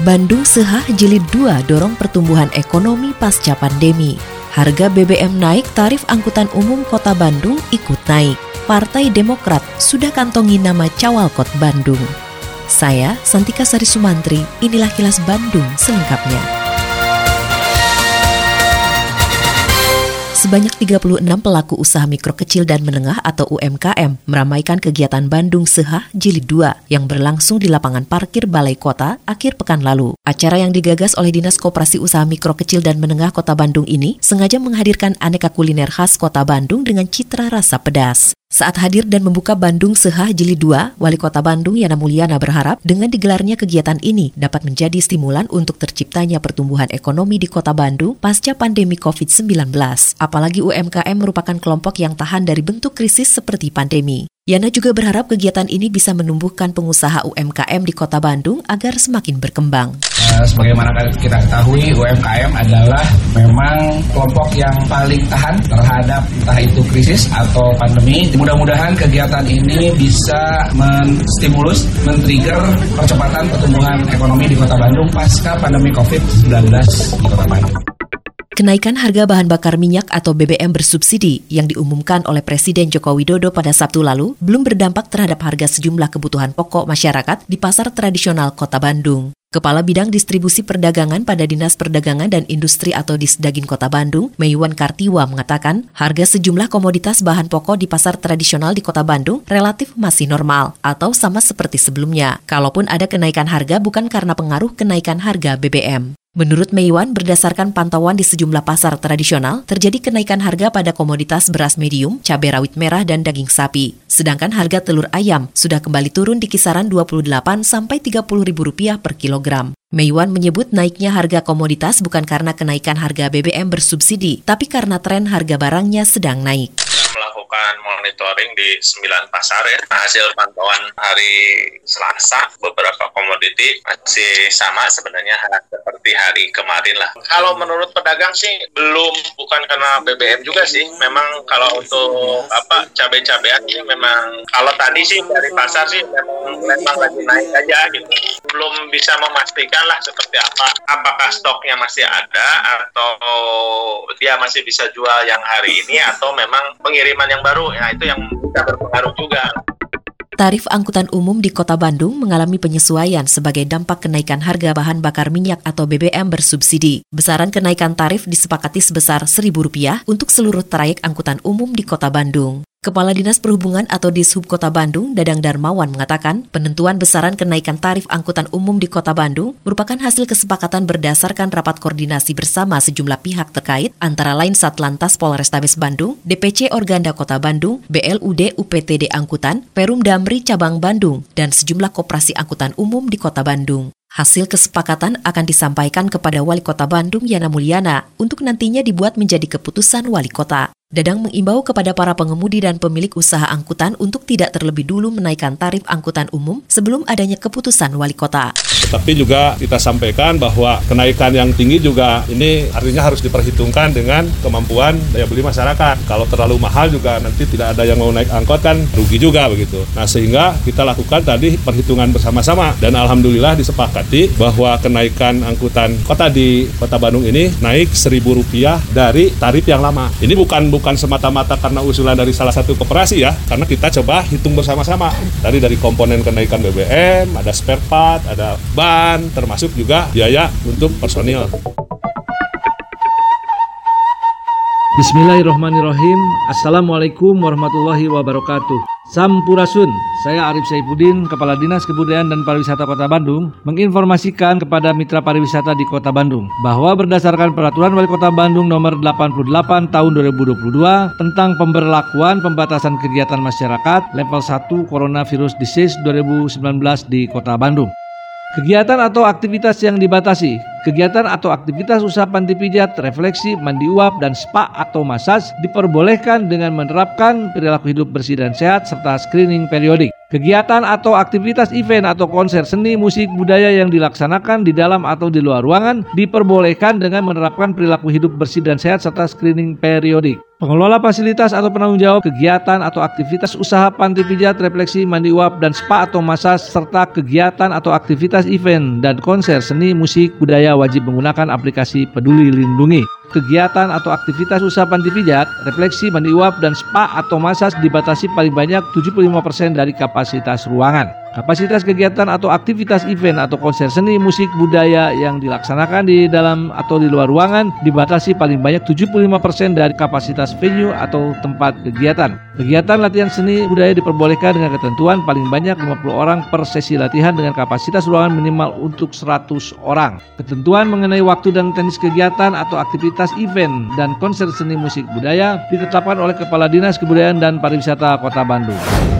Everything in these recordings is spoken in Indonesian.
Bandung Sehah Jilid 2 dorong pertumbuhan ekonomi pasca pandemi. Harga BBM naik, tarif angkutan umum kota Bandung ikut naik. Partai Demokrat sudah kantongi nama Cawalkot Bandung. Saya, Santika Sari Sumantri, inilah kilas Bandung selengkapnya. Sebanyak 36 pelaku usaha mikro kecil dan menengah atau UMKM meramaikan kegiatan Bandung Sehah Jilid 2 yang berlangsung di lapangan parkir Balai Kota akhir pekan lalu. Acara yang digagas oleh Dinas Koperasi Usaha Mikro Kecil dan Menengah Kota Bandung ini sengaja menghadirkan aneka kuliner khas Kota Bandung dengan citra rasa pedas. Saat hadir dan membuka Bandung Sehah Jilid 2, Wali Kota Bandung Yana Mulyana berharap dengan digelarnya kegiatan ini dapat menjadi stimulan untuk terciptanya pertumbuhan ekonomi di Kota Bandung pasca pandemi COVID-19. Apalagi UMKM merupakan kelompok yang tahan dari bentuk krisis seperti pandemi. Yana juga berharap kegiatan ini bisa menumbuhkan pengusaha UMKM di Kota Bandung agar semakin berkembang. Uh, sebagaimana kita ketahui UMKM adalah memang kelompok yang paling tahan terhadap entah itu krisis atau pandemi. Mudah-mudahan kegiatan ini bisa menstimulus, men-trigger percepatan pertumbuhan ekonomi di Kota Bandung pasca pandemi COVID-19 di Kota Bandung. Kenaikan harga bahan bakar minyak atau BBM bersubsidi yang diumumkan oleh Presiden Joko Widodo pada Sabtu lalu belum berdampak terhadap harga sejumlah kebutuhan pokok masyarakat di pasar tradisional Kota Bandung. Kepala Bidang Distribusi Perdagangan pada Dinas Perdagangan dan Industri atau Disdagin Kota Bandung, Mayuan Kartiwa mengatakan, harga sejumlah komoditas bahan pokok di pasar tradisional di Kota Bandung relatif masih normal atau sama seperti sebelumnya. Kalaupun ada kenaikan harga bukan karena pengaruh kenaikan harga BBM. Menurut Meiwan, berdasarkan pantauan di sejumlah pasar tradisional, terjadi kenaikan harga pada komoditas beras medium, cabai rawit merah, dan daging sapi. Sedangkan harga telur ayam sudah kembali turun di kisaran 28 sampai 30 ribu rupiah per kilogram. Meiwan menyebut naiknya harga komoditas bukan karena kenaikan harga BBM bersubsidi, tapi karena tren harga barangnya sedang naik melakukan monitoring di 9 pasar ya. Hasil pantauan hari Selasa, beberapa komoditi masih sama sebenarnya seperti hari kemarin lah. Kalau menurut pedagang sih belum, bukan karena BBM juga sih. Memang kalau untuk apa cabai-cabean sih memang kalau tadi sih dari pasar sih memang, memang lagi naik aja gitu. Belum bisa memastikan lah seperti apa. Apakah stoknya masih ada atau dia masih bisa jual yang hari ini atau memang pengiriman yang baru ya itu yang bisa berpengaruh juga. Tarif angkutan umum di Kota Bandung mengalami penyesuaian sebagai dampak kenaikan harga bahan bakar minyak atau BBM bersubsidi. Besaran kenaikan tarif disepakati sebesar Rp1.000 untuk seluruh trayek angkutan umum di Kota Bandung. Kepala Dinas Perhubungan atau Dishub Kota Bandung, Dadang Darmawan mengatakan, penentuan besaran kenaikan tarif angkutan umum di Kota Bandung merupakan hasil kesepakatan berdasarkan rapat koordinasi bersama sejumlah pihak terkait, antara lain Satlantas Polrestabes Bandung, DPC Organda Kota Bandung, BLUD UPTD Angkutan, Perum Damri Cabang Bandung, dan sejumlah koperasi angkutan umum di Kota Bandung. Hasil kesepakatan akan disampaikan kepada Wali Kota Bandung Yana Mulyana untuk nantinya dibuat menjadi keputusan Wali Kota. Dadang mengimbau kepada para pengemudi dan pemilik usaha angkutan untuk tidak terlebih dulu menaikkan tarif angkutan umum sebelum adanya keputusan wali kota. Tapi juga kita sampaikan bahwa kenaikan yang tinggi juga ini artinya harus diperhitungkan dengan kemampuan daya beli masyarakat. Kalau terlalu mahal juga nanti tidak ada yang mau naik angkot kan rugi juga begitu. Nah sehingga kita lakukan tadi perhitungan bersama-sama dan alhamdulillah disepakati bahwa kenaikan angkutan kota di kota Bandung ini naik seribu rupiah dari tarif yang lama. Ini bukan bukan semata-mata karena usulan dari salah satu koperasi ya, karena kita coba hitung bersama-sama. Tadi dari komponen kenaikan BBM, ada spare part, ada ban, termasuk juga biaya untuk personil. Bismillahirrahmanirrahim. Assalamualaikum warahmatullahi wabarakatuh. Sampurasun, saya Arif Saifuddin, Kepala Dinas Kebudayaan dan Pariwisata Kota Bandung, menginformasikan kepada mitra pariwisata di Kota Bandung bahwa berdasarkan Peraturan Wali Kota Bandung Nomor 88 Tahun 2022 tentang pemberlakuan pembatasan kegiatan masyarakat level 1 Coronavirus Disease 2019 di Kota Bandung. Kegiatan atau aktivitas yang dibatasi Kegiatan atau aktivitas usaha panti pijat, refleksi, mandi uap, dan spa atau masas diperbolehkan dengan menerapkan perilaku hidup bersih dan sehat serta screening periodik. Kegiatan atau aktivitas event atau konser seni, musik, budaya yang dilaksanakan di dalam atau di luar ruangan diperbolehkan dengan menerapkan perilaku hidup bersih dan sehat serta screening periodik. Pengelola fasilitas atau penanggung jawab kegiatan atau aktivitas usaha panti pijat, refleksi, mandi uap, dan spa atau masas serta kegiatan atau aktivitas event dan konser seni, musik, budaya wajib menggunakan aplikasi Peduli Lindungi kegiatan atau aktivitas usaha panti pijat, refleksi, mandi uap, dan spa atau masas dibatasi paling banyak 75% dari kapasitas ruangan. Kapasitas kegiatan atau aktivitas event atau konser seni, musik, budaya yang dilaksanakan di dalam atau di luar ruangan dibatasi paling banyak 75% dari kapasitas venue atau tempat kegiatan. Kegiatan latihan seni budaya diperbolehkan dengan ketentuan paling banyak 50 orang per sesi latihan dengan kapasitas ruangan minimal untuk 100 orang. Ketentuan mengenai waktu dan teknis kegiatan atau aktivitas event dan konser seni musik budaya ditetapkan oleh Kepala Dinas Kebudayaan dan Pariwisata Kota Bandung.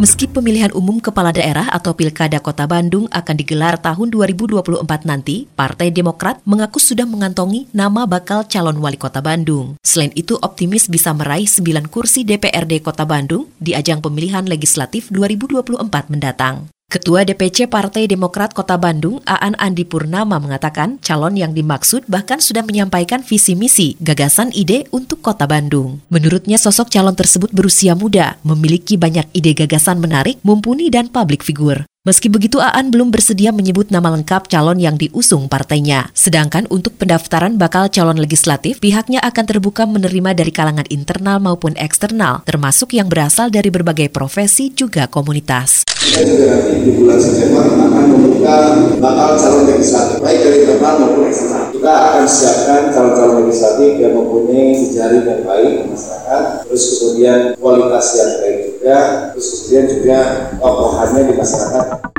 Meski pemilihan umum kepala daerah atau pilkada kota Bandung akan digelar tahun 2024 nanti, Partai Demokrat mengaku sudah mengantongi nama bakal calon wali kota Bandung. Selain itu, optimis bisa meraih 9 kursi DPRD kota Bandung di ajang pemilihan legislatif 2024 mendatang. Ketua DPC Partai Demokrat Kota Bandung, Aan Andi Purnama mengatakan calon yang dimaksud bahkan sudah menyampaikan visi misi, gagasan ide untuk Kota Bandung. Menurutnya sosok calon tersebut berusia muda, memiliki banyak ide gagasan menarik, mumpuni dan publik figur. Meski begitu, Aan belum bersedia menyebut nama lengkap calon yang diusung partainya. Sedangkan untuk pendaftaran bakal calon legislatif, pihaknya akan terbuka menerima dari kalangan internal maupun eksternal, termasuk yang berasal dari berbagai profesi juga komunitas. Di bulan September akan membuka bakal calon legislatif, baik dari internal maupun eksternal. Kita akan siapkan calon-calon legislatif yang mempunyai jejaring yang baik masyarakat, terus kemudian kualitas yang baik juga, terus kemudian juga tokohannya di masyarakat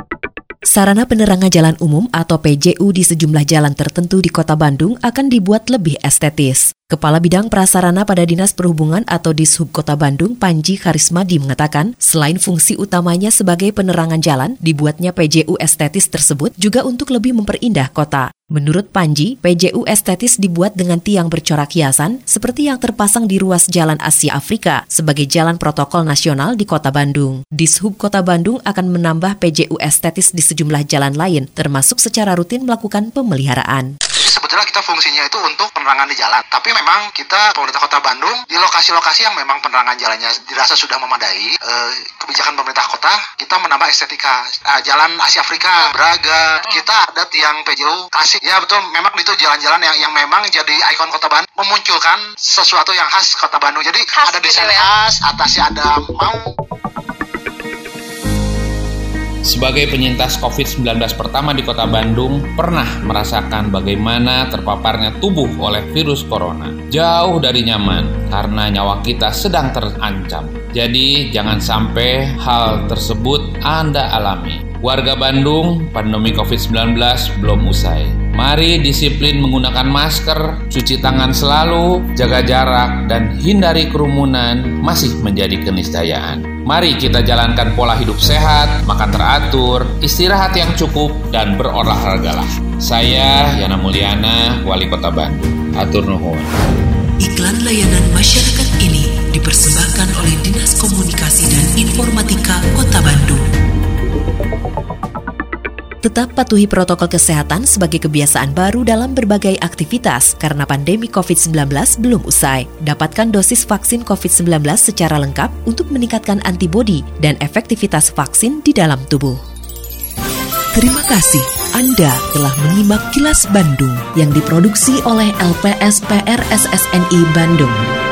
Sarana penerangan jalan umum atau PJU di sejumlah jalan tertentu di Kota Bandung akan dibuat lebih estetis. Kepala Bidang Prasarana pada Dinas Perhubungan atau Dishub Kota Bandung, Panji Karismadi mengatakan, selain fungsi utamanya sebagai penerangan jalan, dibuatnya PJU estetis tersebut juga untuk lebih memperindah kota. Menurut Panji, PJU estetis dibuat dengan tiang bercorak hiasan seperti yang terpasang di ruas Jalan Asia Afrika sebagai jalan protokol nasional di Kota Bandung. Dishub Kota Bandung akan menambah PJU estetis di sejumlah jalan lain, termasuk secara rutin melakukan pemeliharaan sebetulnya kita fungsinya itu untuk penerangan di jalan. Tapi memang kita pemerintah kota Bandung di lokasi-lokasi yang memang penerangan jalannya dirasa sudah memadai, eh, kebijakan pemerintah kota kita menambah estetika. Eh, jalan Asia Afrika, Braga, kita ada tiang PJU klasik. Ya betul, memang itu jalan-jalan yang yang memang jadi ikon kota Bandung, memunculkan sesuatu yang khas kota Bandung. Jadi khas ada desain gitu ya? khas, atasnya ada mau sebagai penyintas COVID-19 pertama di kota Bandung, pernah merasakan bagaimana terpaparnya tubuh oleh virus corona. Jauh dari nyaman, karena nyawa kita sedang terancam. Jadi, jangan sampai hal tersebut Anda alami. Warga Bandung, pandemi COVID-19 belum usai. Mari disiplin menggunakan masker, cuci tangan selalu, jaga jarak, dan hindari kerumunan masih menjadi keniscayaan. Mari kita jalankan pola hidup sehat, makan teratur, istirahat yang cukup, dan berolahragalah. Saya Yana Mulyana, Wali Kota Bandung. Atur nuhun. Iklan layanan masyarakat ini dipersembahkan oleh Dinas Komunikasi dan Informatika Kota Bandung. Tetap patuhi protokol kesehatan sebagai kebiasaan baru dalam berbagai aktivitas karena pandemi COVID-19 belum usai. Dapatkan dosis vaksin COVID-19 secara lengkap untuk meningkatkan antibodi dan efektivitas vaksin di dalam tubuh. Terima kasih Anda telah menyimak kilas Bandung yang diproduksi oleh LPSPR SSNI Bandung.